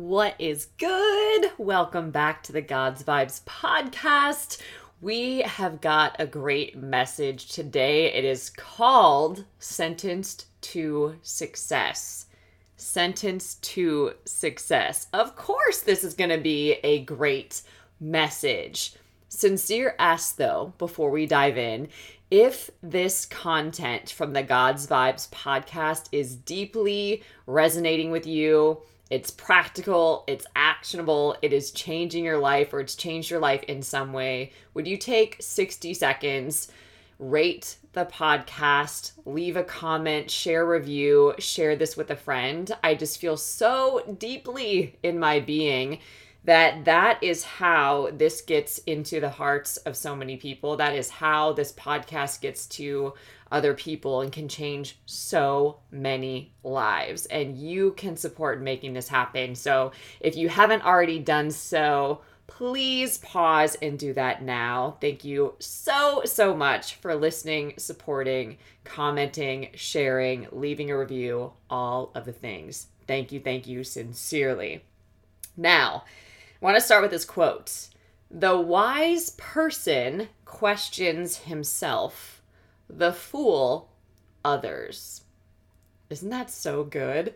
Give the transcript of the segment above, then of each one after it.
What is good? Welcome back to the God's Vibes podcast. We have got a great message today. It is called Sentenced to Success. Sentenced to Success. Of course, this is going to be a great message. Sincere ask, though, before we dive in, if this content from the God's Vibes podcast is deeply resonating with you, it's practical, it's actionable, it is changing your life, or it's changed your life in some way, would you take 60 seconds, rate the podcast, leave a comment, share review, share this with a friend? I just feel so deeply in my being that that is how this gets into the hearts of so many people. That is how this podcast gets to other people and can change so many lives. And you can support making this happen. So if you haven't already done so please pause and do that now. Thank you so so much for listening supporting commenting sharing leaving a review all of the things. Thank you thank you sincerely. Now I want to start with this quote. The wise person questions himself, the fool others. Isn't that so good?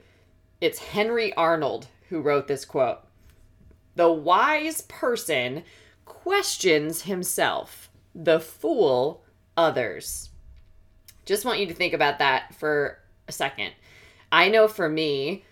It's Henry Arnold who wrote this quote. The wise person questions himself, the fool others. Just want you to think about that for a second. I know for me,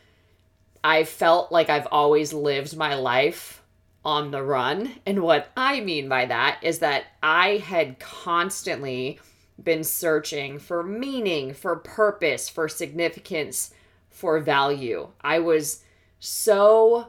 I felt like I've always lived my life on the run. And what I mean by that is that I had constantly been searching for meaning, for purpose, for significance, for value. I was so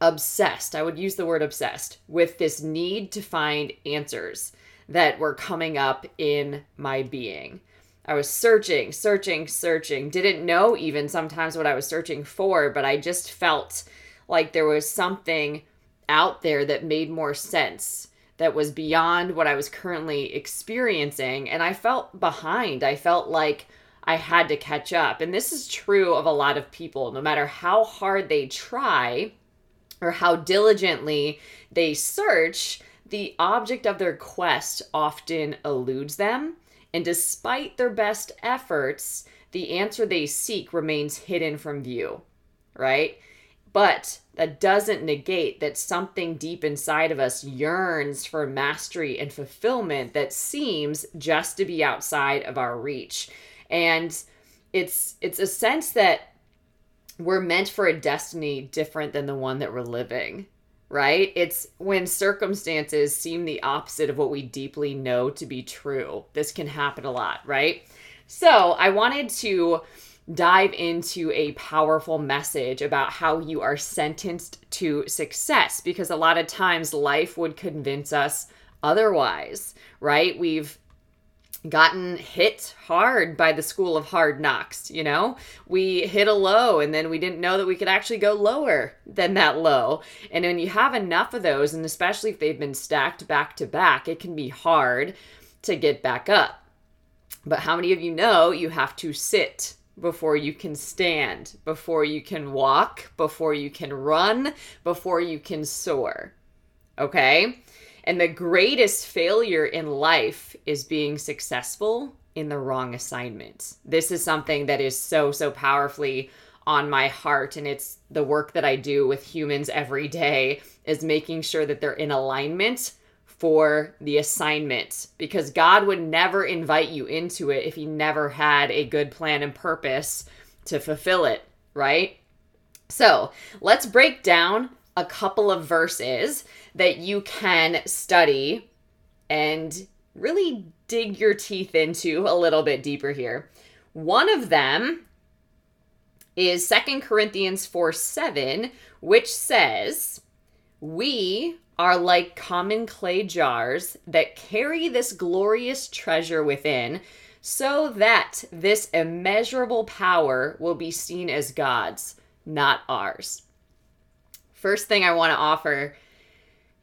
obsessed, I would use the word obsessed, with this need to find answers that were coming up in my being. I was searching, searching, searching. Didn't know even sometimes what I was searching for, but I just felt like there was something out there that made more sense that was beyond what I was currently experiencing. And I felt behind. I felt like I had to catch up. And this is true of a lot of people, no matter how hard they try or how diligently they search, the object of their quest often eludes them. And despite their best efforts, the answer they seek remains hidden from view, right? But that doesn't negate that something deep inside of us yearns for mastery and fulfillment that seems just to be outside of our reach. And it's it's a sense that we're meant for a destiny different than the one that we're living right? It's when circumstances seem the opposite of what we deeply know to be true. This can happen a lot, right? So, I wanted to dive into a powerful message about how you are sentenced to success because a lot of times life would convince us otherwise, right? We've gotten hit hard by the school of hard knocks, you know? We hit a low and then we didn't know that we could actually go lower than that low. And when you have enough of those, and especially if they've been stacked back to back, it can be hard to get back up. But how many of you know you have to sit before you can stand, before you can walk, before you can run, before you can soar. Okay? And the greatest failure in life is being successful in the wrong assignment. This is something that is so, so powerfully on my heart. And it's the work that I do with humans every day is making sure that they're in alignment for the assignment because God would never invite you into it if He never had a good plan and purpose to fulfill it, right? So let's break down a couple of verses that you can study and really dig your teeth into a little bit deeper here. One of them is Second Corinthians 4 7, which says, We are like common clay jars that carry this glorious treasure within, so that this immeasurable power will be seen as God's, not ours. First thing I want to offer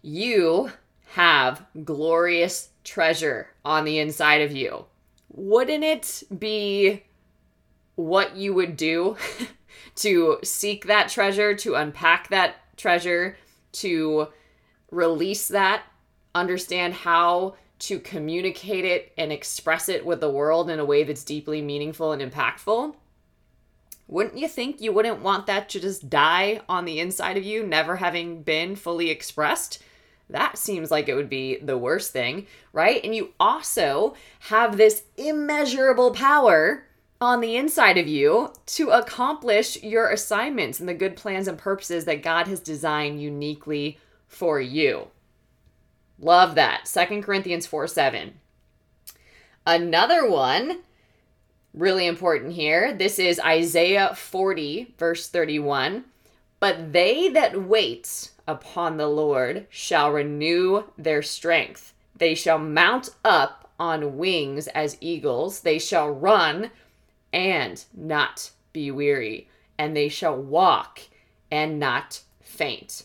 you have glorious treasure on the inside of you. Wouldn't it be what you would do to seek that treasure, to unpack that treasure, to release that, understand how to communicate it and express it with the world in a way that's deeply meaningful and impactful. Wouldn't you think you wouldn't want that to just die on the inside of you, never having been fully expressed? That seems like it would be the worst thing, right? And you also have this immeasurable power on the inside of you to accomplish your assignments and the good plans and purposes that God has designed uniquely for you. Love that. Second Corinthians 4 7. Another one, really important here. This is Isaiah 40, verse 31. But they that wait upon the Lord shall renew their strength. They shall mount up on wings as eagles. They shall run and not be weary, and they shall walk and not faint.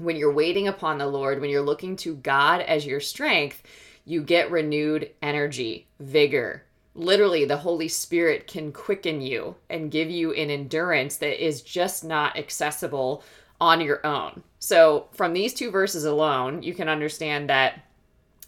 When you're waiting upon the Lord, when you're looking to God as your strength, you get renewed energy, vigor. Literally, the Holy Spirit can quicken you and give you an endurance that is just not accessible on your own. So, from these two verses alone, you can understand that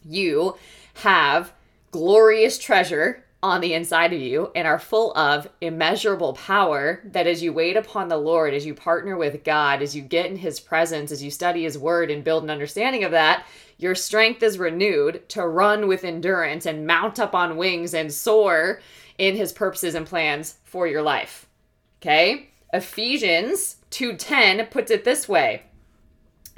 you have glorious treasure on the inside of you and are full of immeasurable power that as you wait upon the Lord, as you partner with God, as you get in his presence, as you study his word and build an understanding of that, your strength is renewed to run with endurance and mount up on wings and soar in his purposes and plans for your life. Okay? Ephesians 2:10 puts it this way.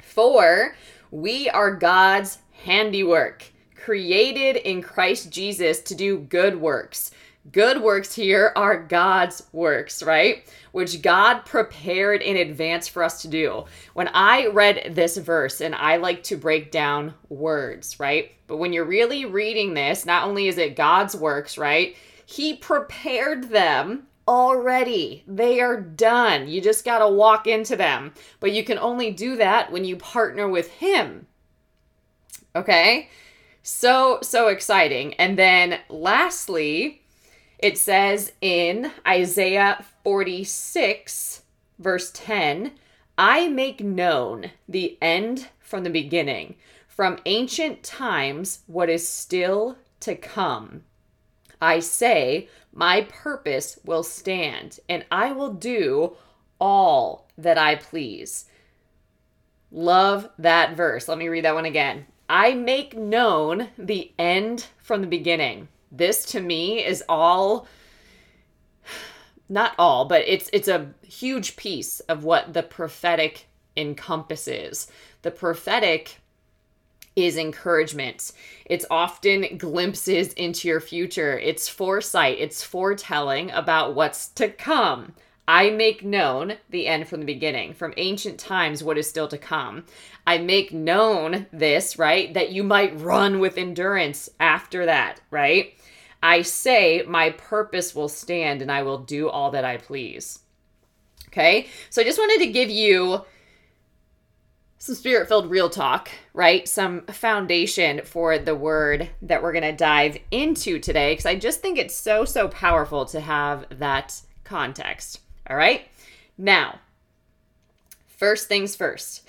For we are God's handiwork created in Christ Jesus to do good works. Good works here are God's works, right? Which God prepared in advance for us to do. When I read this verse, and I like to break down words, right? But when you're really reading this, not only is it God's works, right? He prepared them already. They are done. You just got to walk into them. But you can only do that when you partner with Him. Okay? So, so exciting. And then lastly, it says in Isaiah 46, verse 10, I make known the end from the beginning, from ancient times what is still to come. I say, My purpose will stand, and I will do all that I please. Love that verse. Let me read that one again. I make known the end from the beginning. This to me is all not all, but it's it's a huge piece of what the prophetic encompasses. The prophetic is encouragement. It's often glimpses into your future. It's foresight, it's foretelling about what's to come. I make known the end from the beginning, from ancient times, what is still to come. I make known this, right? That you might run with endurance after that, right? I say, my purpose will stand and I will do all that I please. Okay, so I just wanted to give you some spirit filled real talk, right? Some foundation for the word that we're going to dive into today because I just think it's so, so powerful to have that context. All right. Now, first things first.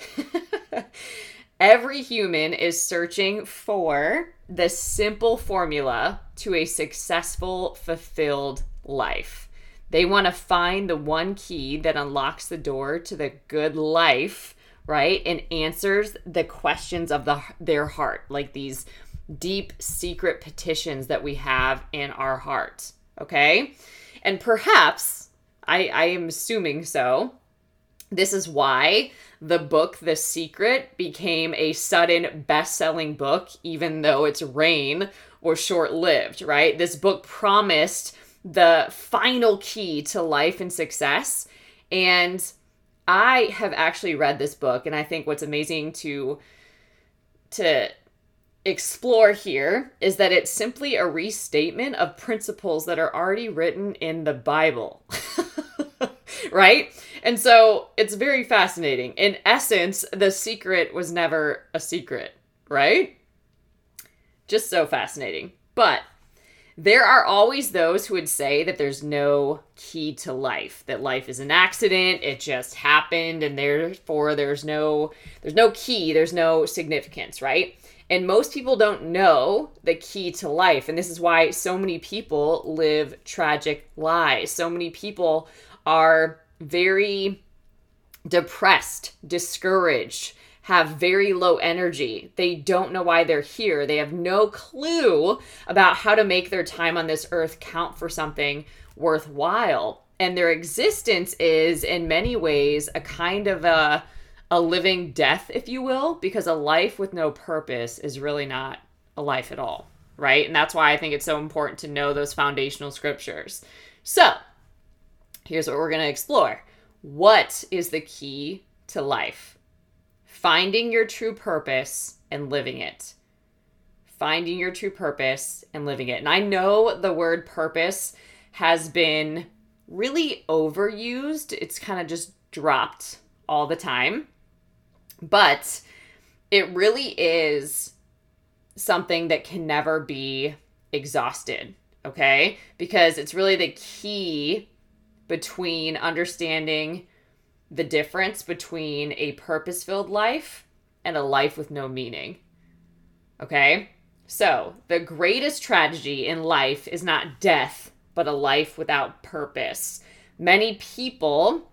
Every human is searching for the simple formula to a successful, fulfilled life. They want to find the one key that unlocks the door to the good life, right? And answers the questions of the their heart, like these deep secret petitions that we have in our heart, okay? And perhaps I, I am assuming so. This is why the book The Secret became a sudden best selling book, even though its reign was short lived, right? This book promised the final key to life and success. And I have actually read this book, and I think what's amazing to to explore here is that it's simply a restatement of principles that are already written in the Bible. right? And so it's very fascinating. In essence, the secret was never a secret, right? Just so fascinating. But There are always those who would say that there's no key to life, that life is an accident, it just happened and therefore there's no there's no key, there's no significance, right? And most people don't know the key to life. And this is why so many people live tragic lives. So many people are very depressed, discouraged, have very low energy. They don't know why they're here. They have no clue about how to make their time on this earth count for something worthwhile. And their existence is, in many ways, a kind of a, a living death, if you will, because a life with no purpose is really not a life at all, right? And that's why I think it's so important to know those foundational scriptures. So, here's what we're going to explore What is the key to life? finding your true purpose and living it. Finding your true purpose and living it. And I know the word purpose has been really overused, it's kind of just dropped all the time. But it really is something that can never be exhausted, okay? Because it's really the key between understanding the difference between a purpose filled life and a life with no meaning. Okay? So, the greatest tragedy in life is not death, but a life without purpose. Many people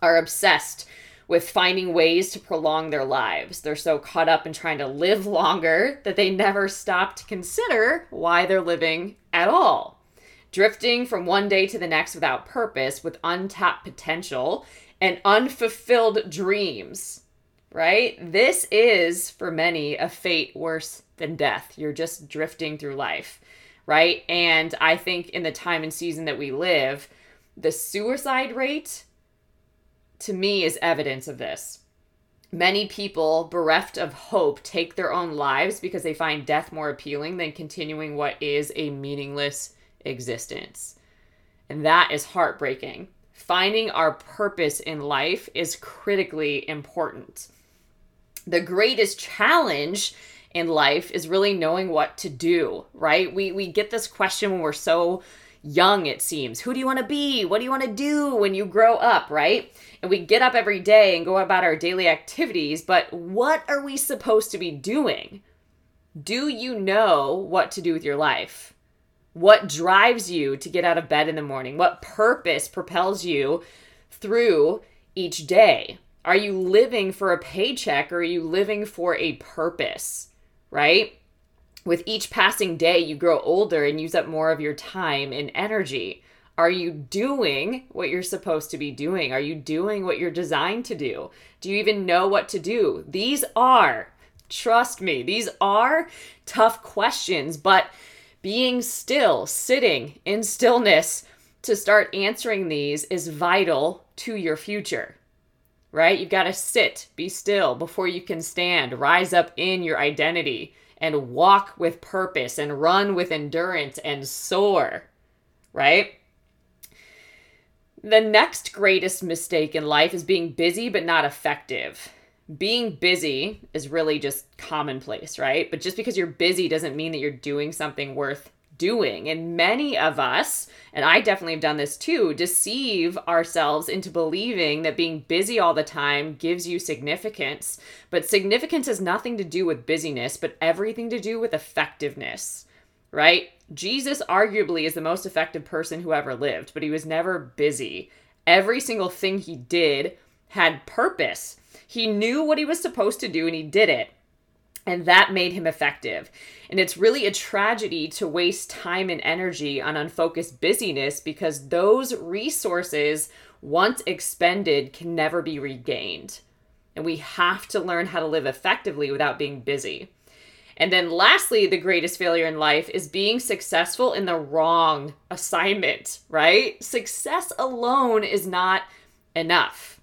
are obsessed with finding ways to prolong their lives. They're so caught up in trying to live longer that they never stop to consider why they're living at all. Drifting from one day to the next without purpose, with untapped potential, and unfulfilled dreams, right? This is, for many, a fate worse than death. You're just drifting through life, right? And I think in the time and season that we live, the suicide rate to me is evidence of this. Many people bereft of hope take their own lives because they find death more appealing than continuing what is a meaningless existence. And that is heartbreaking finding our purpose in life is critically important. The greatest challenge in life is really knowing what to do, right? We we get this question when we're so young it seems. Who do you want to be? What do you want to do when you grow up, right? And we get up every day and go about our daily activities, but what are we supposed to be doing? Do you know what to do with your life? What drives you to get out of bed in the morning? What purpose propels you through each day? Are you living for a paycheck or are you living for a purpose? Right? With each passing day, you grow older and use up more of your time and energy. Are you doing what you're supposed to be doing? Are you doing what you're designed to do? Do you even know what to do? These are, trust me, these are tough questions, but being still, sitting in stillness to start answering these is vital to your future. Right? You've got to sit, be still before you can stand, rise up in your identity and walk with purpose and run with endurance and soar. Right? The next greatest mistake in life is being busy but not effective being busy is really just commonplace, right? But just because you're busy doesn't mean that you're doing something worth doing. And many of us, and I definitely have done this too, deceive ourselves into believing that being busy all the time gives you significance. But significance has nothing to do with busyness, but everything to do with effectiveness, right? Jesus arguably is the most effective person who ever lived, but he was never busy. Every single thing he did had purpose. He knew what he was supposed to do and he did it. And that made him effective. And it's really a tragedy to waste time and energy on unfocused busyness because those resources, once expended, can never be regained. And we have to learn how to live effectively without being busy. And then, lastly, the greatest failure in life is being successful in the wrong assignment, right? Success alone is not enough.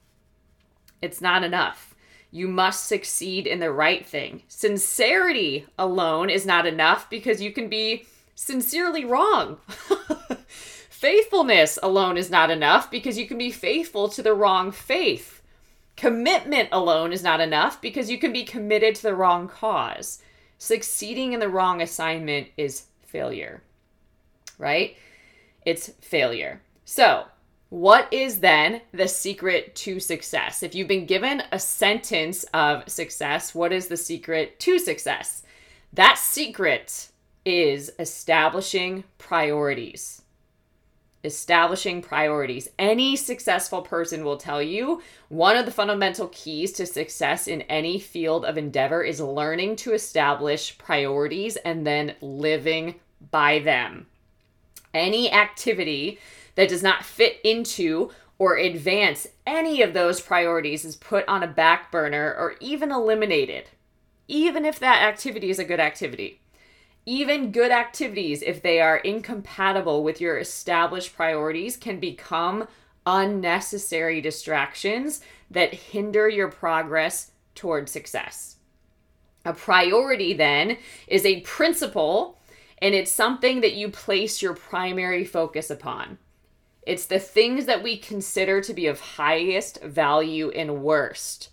It's not enough. You must succeed in the right thing. Sincerity alone is not enough because you can be sincerely wrong. Faithfulness alone is not enough because you can be faithful to the wrong faith. Commitment alone is not enough because you can be committed to the wrong cause. Succeeding in the wrong assignment is failure. right? It's failure. So, what is then the secret to success? If you've been given a sentence of success, what is the secret to success? That secret is establishing priorities. Establishing priorities. Any successful person will tell you one of the fundamental keys to success in any field of endeavor is learning to establish priorities and then living by them. Any activity that does not fit into or advance any of those priorities is put on a back burner or even eliminated, even if that activity is a good activity. Even good activities, if they are incompatible with your established priorities, can become unnecessary distractions that hinder your progress toward success. A priority, then, is a principle and it's something that you place your primary focus upon. It's the things that we consider to be of highest value and worst.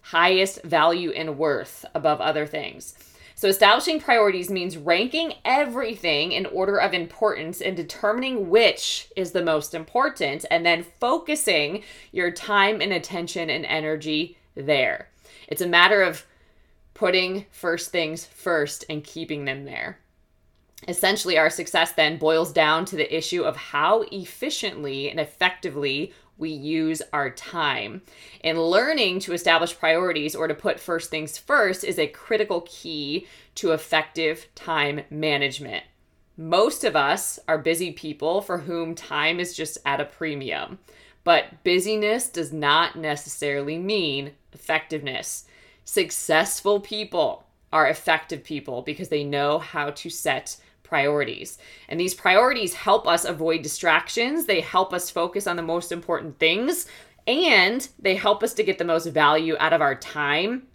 Highest value and worth above other things. So, establishing priorities means ranking everything in order of importance and determining which is the most important, and then focusing your time and attention and energy there. It's a matter of putting first things first and keeping them there. Essentially, our success then boils down to the issue of how efficiently and effectively we use our time. And learning to establish priorities or to put first things first is a critical key to effective time management. Most of us are busy people for whom time is just at a premium. But busyness does not necessarily mean effectiveness. Successful people are effective people because they know how to set priorities. And these priorities help us avoid distractions, they help us focus on the most important things, and they help us to get the most value out of our time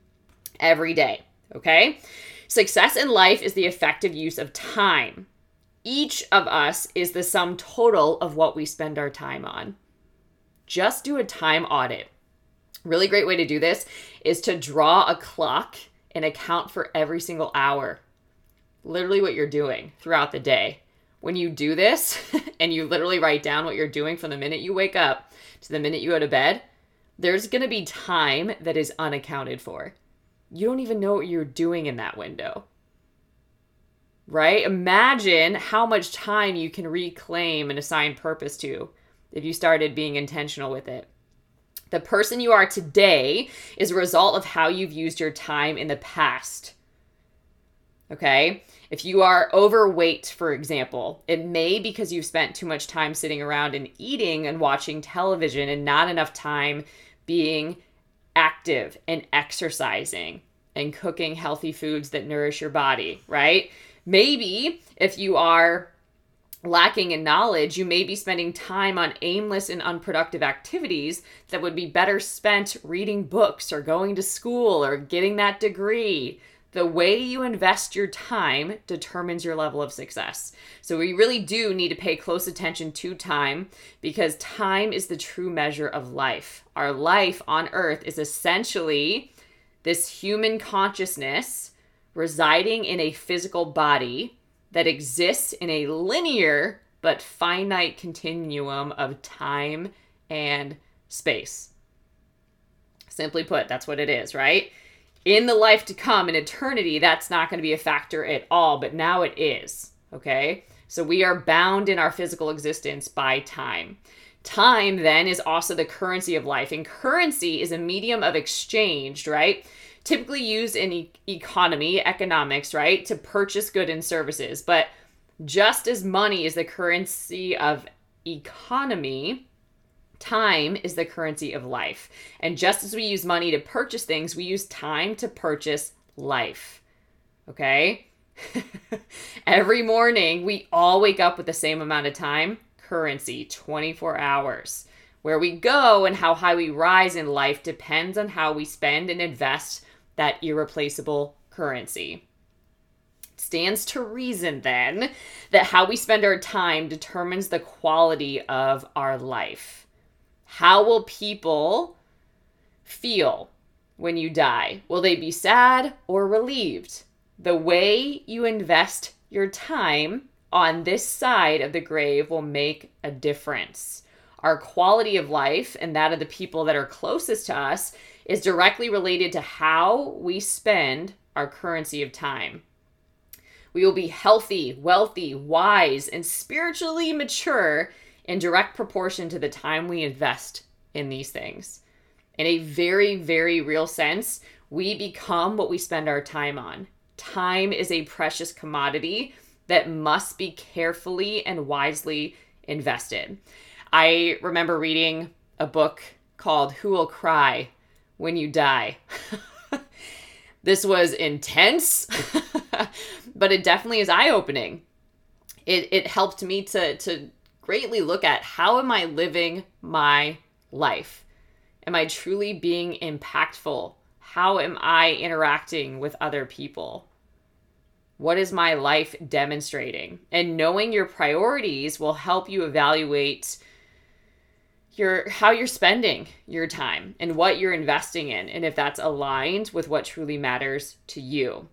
every day. Okay? Success in life is the effective use of time. Each of us is the sum total of what we spend our time on. Just do a time audit. Really great way to do this is to draw a clock and account for every single hour literally what you're doing throughout the day. When you do this and you literally write down what you're doing from the minute you wake up to the minute you go to bed, there's going to be time that is unaccounted for. You don't even know what you're doing in that window. Right? Imagine how much time you can reclaim and assign purpose to if you started being intentional with it. The person you are today is a result of how you've used your time in the past. Okay? If you are overweight, for example, it may because you've spent too much time sitting around and eating and watching television and not enough time being active and exercising and cooking healthy foods that nourish your body, right? Maybe if you are lacking in knowledge, you may be spending time on aimless and unproductive activities that would be better spent reading books or going to school or getting that degree the way you invest your time determines your level of success. So we really do need to pay close attention to time because time is the true measure of life. Our life on earth is essentially this human consciousness residing in a physical body that exists in a linear but finite continuum of time and space. Simply put, that's what it is, right? In the life to come in eternity, that's not going to be a factor at all, but now it is. Okay? So we are bound in our physical existence by time. Time then is also the currency of life, and currency is a medium of exchange, right? Typically used in e- economy, economics, right, to purchase goods and services. But just as money is the currency of economy, Time is the currency of life. And just as we use money to purchase things, we use time to purchase life. Okay? Every morning, we all wake up with the same amount of time currency 24 hours. Where we go and how high we rise in life depends on how we spend and invest that irreplaceable currency. stands to reason then that how we spend our time determines the quality of our life. How will people feel when you die? Will they be sad or relieved? The way you invest your time on this side of the grave will make a difference. Our quality of life and that of the people that are closest to us is directly related to how we spend our currency of time. We will be healthy, wealthy, wise, and spiritually mature in direct proportion to the time we invest in these things. In a very, very real sense, we become what we spend our time on. Time is a precious commodity that must be carefully and wisely invested. I remember reading a book called Who Will Cry When You Die. this was intense, but it definitely is eye opening. It, it helped me to, to greatly look at how am I living my life? Am I truly being impactful? How am I interacting with other people? What is my life demonstrating? And knowing your priorities will help you evaluate your how you're spending your time and what you're investing in and if that's aligned with what truly matters to you.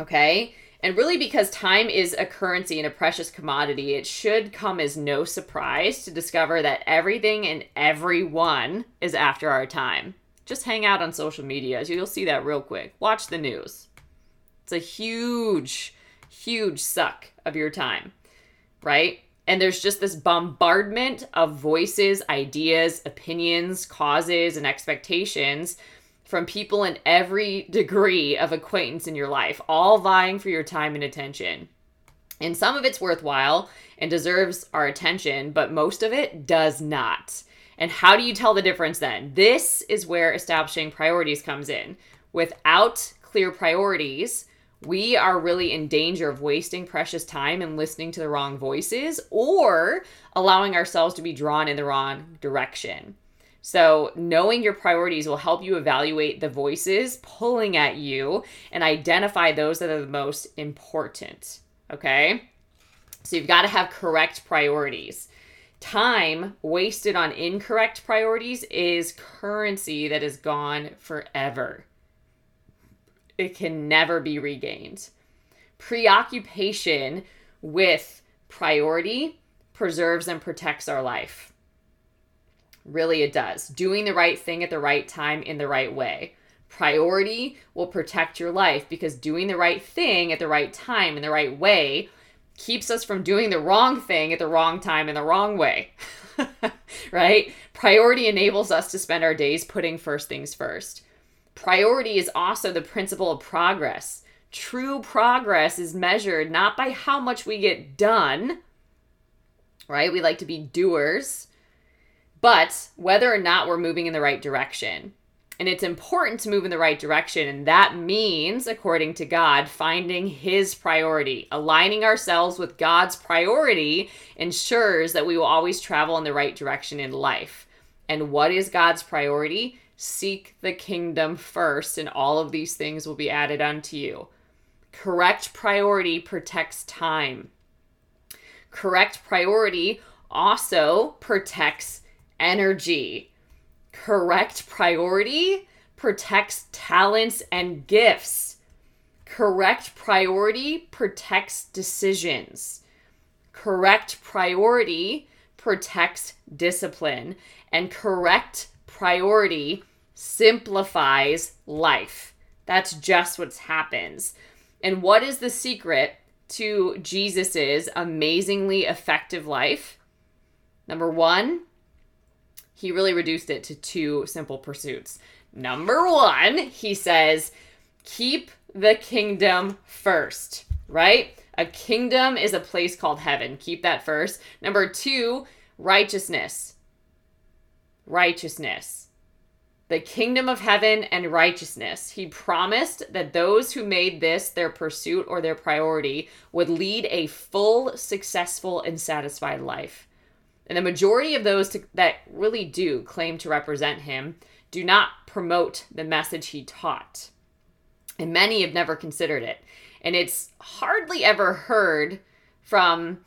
Okay? And really, because time is a currency and a precious commodity, it should come as no surprise to discover that everything and everyone is after our time. Just hang out on social media. You'll see that real quick. Watch the news. It's a huge, huge suck of your time, right? And there's just this bombardment of voices, ideas, opinions, causes, and expectations from people in every degree of acquaintance in your life, all vying for your time and attention. And some of it's worthwhile and deserves our attention, but most of it does not. And how do you tell the difference then? This is where establishing priorities comes in. Without clear priorities, we are really in danger of wasting precious time and listening to the wrong voices or allowing ourselves to be drawn in the wrong direction. So, knowing your priorities will help you evaluate the voices pulling at you and identify those that are the most important. Okay? So, you've got to have correct priorities. Time wasted on incorrect priorities is currency that is gone forever it can never be regained. Preoccupation with priority preserves and protects our life. Really, it does. Doing the right thing at the right time in the right way. Priority will protect your life because doing the right thing at the right time in the right way keeps us from doing the wrong thing at the wrong time in the wrong way. right? Priority enables us to spend our days putting first things first. Priority is also the principle of progress. True progress is measured not by how much we get done, right? We like to be doers, but whether or not we're moving in the right direction. And it's important to move in the right direction. And that means, according to God, finding His priority. Aligning ourselves with God's priority ensures that we will always travel in the right direction in life. And what is God's priority? Seek the kingdom first, and all of these things will be added unto you. Correct priority protects time. Correct priority also protects energy. Correct priority protects talents and gifts. Correct priority protects decisions. Correct priority protects discipline. And correct priority simplifies life. That's just what happens. And what is the secret to Jesus's amazingly effective life? Number 1, he really reduced it to two simple pursuits. Number 1, he says, keep the kingdom first, right? A kingdom is a place called heaven. Keep that first. Number 2, righteousness. Righteousness the kingdom of heaven and righteousness. He promised that those who made this their pursuit or their priority would lead a full, successful, and satisfied life. And the majority of those to, that really do claim to represent him do not promote the message he taught. And many have never considered it. And it's hardly ever heard from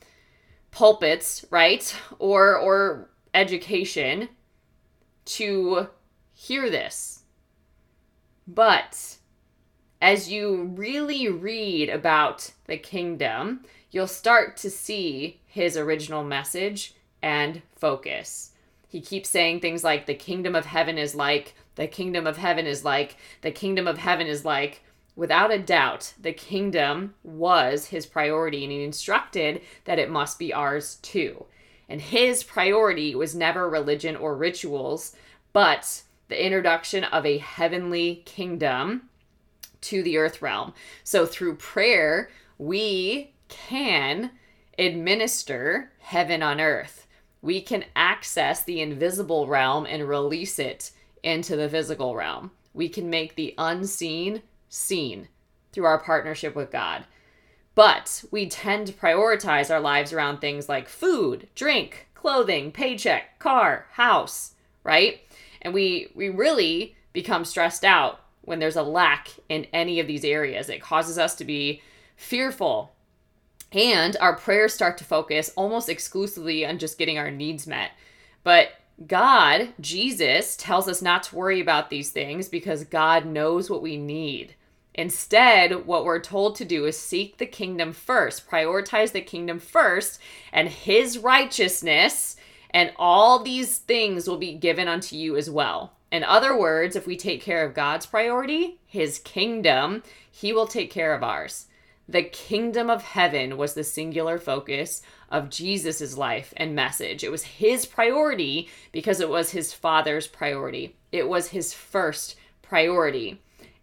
pulpits, right? Or or education to hear this. But as you really read about the kingdom, you'll start to see his original message and focus. He keeps saying things like, the kingdom of heaven is like, the kingdom of heaven is like, the kingdom of heaven is like. Without a doubt, the kingdom was his priority, and he instructed that it must be ours too. And his priority was never religion or rituals, but the introduction of a heavenly kingdom to the earth realm. So through prayer, we can administer heaven on earth. We can access the invisible realm and release it into the physical realm. We can make the unseen seen through our partnership with God. But we tend to prioritize our lives around things like food, drink, clothing, paycheck, car, house, right? And we we really become stressed out when there's a lack in any of these areas. It causes us to be fearful. And our prayers start to focus almost exclusively on just getting our needs met. But God, Jesus, tells us not to worry about these things because God knows what we need. Instead, what we're told to do is seek the kingdom first, prioritize the kingdom first, and his righteousness, and all these things will be given unto you as well. In other words, if we take care of God's priority, his kingdom, he will take care of ours. The kingdom of heaven was the singular focus of Jesus' life and message. It was his priority because it was his father's priority. It was his first priority.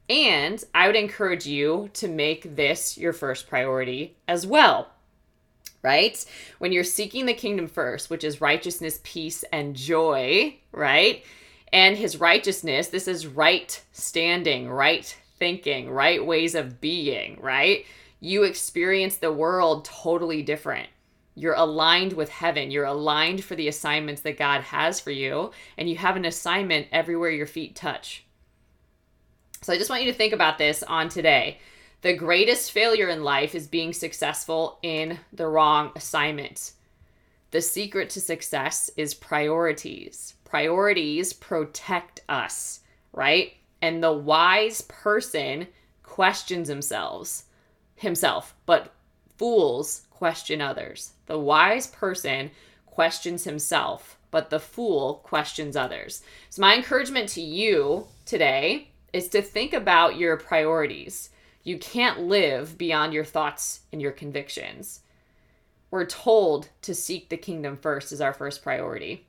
And I would encourage you to make this your first priority as well. Right? When you're seeking the kingdom first, which is righteousness, peace, and joy, right? and his righteousness. This is right standing, right thinking, right ways of being, right? You experience the world totally different. You're aligned with heaven. You're aligned for the assignments that God has for you, and you have an assignment everywhere your feet touch. So I just want you to think about this on today. The greatest failure in life is being successful in the wrong assignment. The secret to success is priorities priorities protect us, right? And the wise person questions themselves himself, but fools question others. The wise person questions himself, but the fool questions others. So my encouragement to you today is to think about your priorities. You can't live beyond your thoughts and your convictions. We're told to seek the kingdom first as our first priority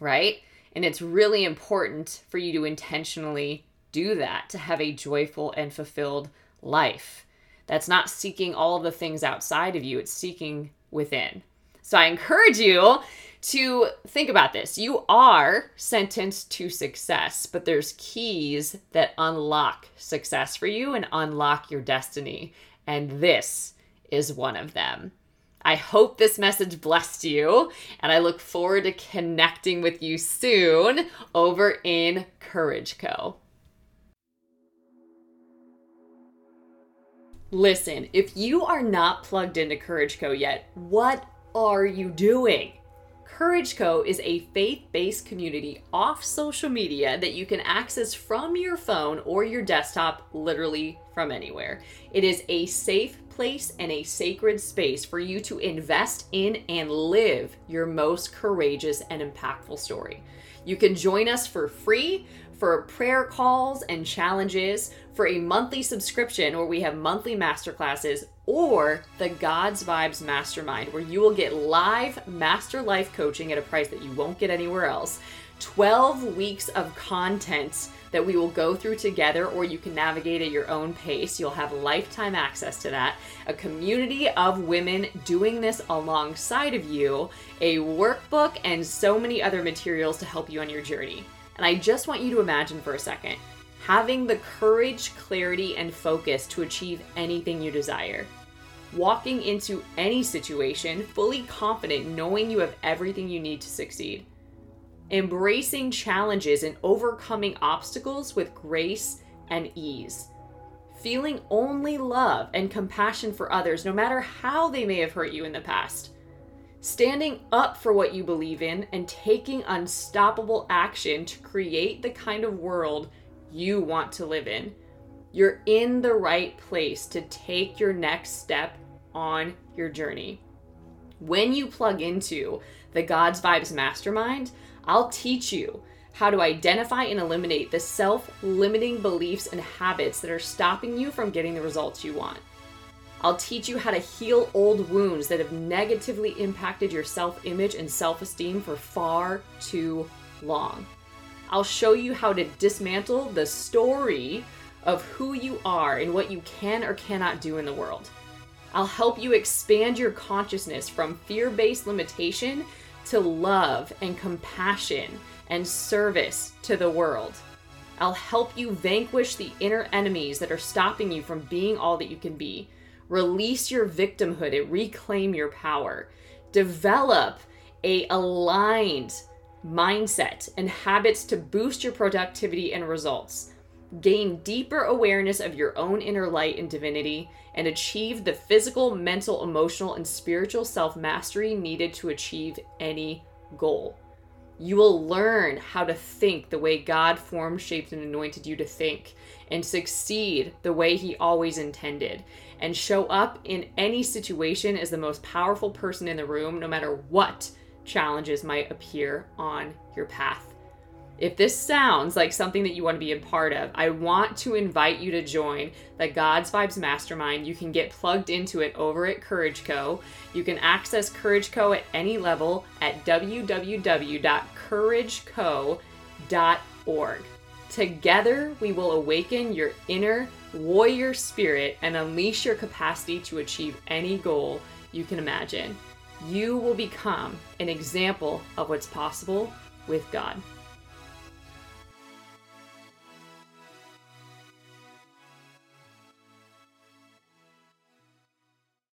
right? And it's really important for you to intentionally do that to have a joyful and fulfilled life. That's not seeking all of the things outside of you, it's seeking within. So I encourage you to think about this. You are sentenced to success, but there's keys that unlock success for you and unlock your destiny. And this is one of them. I hope this message blessed you, and I look forward to connecting with you soon over in Courage Co. Listen, if you are not plugged into Courage Co yet, what are you doing? Courage Co is a faith based community off social media that you can access from your phone or your desktop, literally from anywhere. It is a safe place and a sacred space for you to invest in and live your most courageous and impactful story. You can join us for free for prayer calls and challenges, for a monthly subscription where we have monthly masterclasses, or the God's Vibes Mastermind, where you will get live master life coaching at a price that you won't get anywhere else. 12 weeks of content that we will go through together, or you can navigate at your own pace. You'll have lifetime access to that. A community of women doing this alongside of you, a workbook, and so many other materials to help you on your journey. And I just want you to imagine for a second having the courage, clarity, and focus to achieve anything you desire. Walking into any situation fully confident, knowing you have everything you need to succeed. Embracing challenges and overcoming obstacles with grace and ease, feeling only love and compassion for others, no matter how they may have hurt you in the past, standing up for what you believe in, and taking unstoppable action to create the kind of world you want to live in. You're in the right place to take your next step on your journey. When you plug into the God's Vibes Mastermind, I'll teach you how to identify and eliminate the self limiting beliefs and habits that are stopping you from getting the results you want. I'll teach you how to heal old wounds that have negatively impacted your self image and self esteem for far too long. I'll show you how to dismantle the story of who you are and what you can or cannot do in the world. I'll help you expand your consciousness from fear based limitation to love and compassion and service to the world. I'll help you vanquish the inner enemies that are stopping you from being all that you can be. Release your victimhood and reclaim your power. Develop a aligned mindset and habits to boost your productivity and results. Gain deeper awareness of your own inner light and divinity and achieve the physical, mental, emotional, and spiritual self mastery needed to achieve any goal. You will learn how to think the way God formed, shaped, and anointed you to think, and succeed the way He always intended, and show up in any situation as the most powerful person in the room, no matter what challenges might appear on your path. If this sounds like something that you want to be a part of, I want to invite you to join the God's Vibes Mastermind. You can get plugged into it over at Courage Co. You can access Courage Co at any level at www.courageco.org. Together, we will awaken your inner warrior spirit and unleash your capacity to achieve any goal you can imagine. You will become an example of what's possible with God.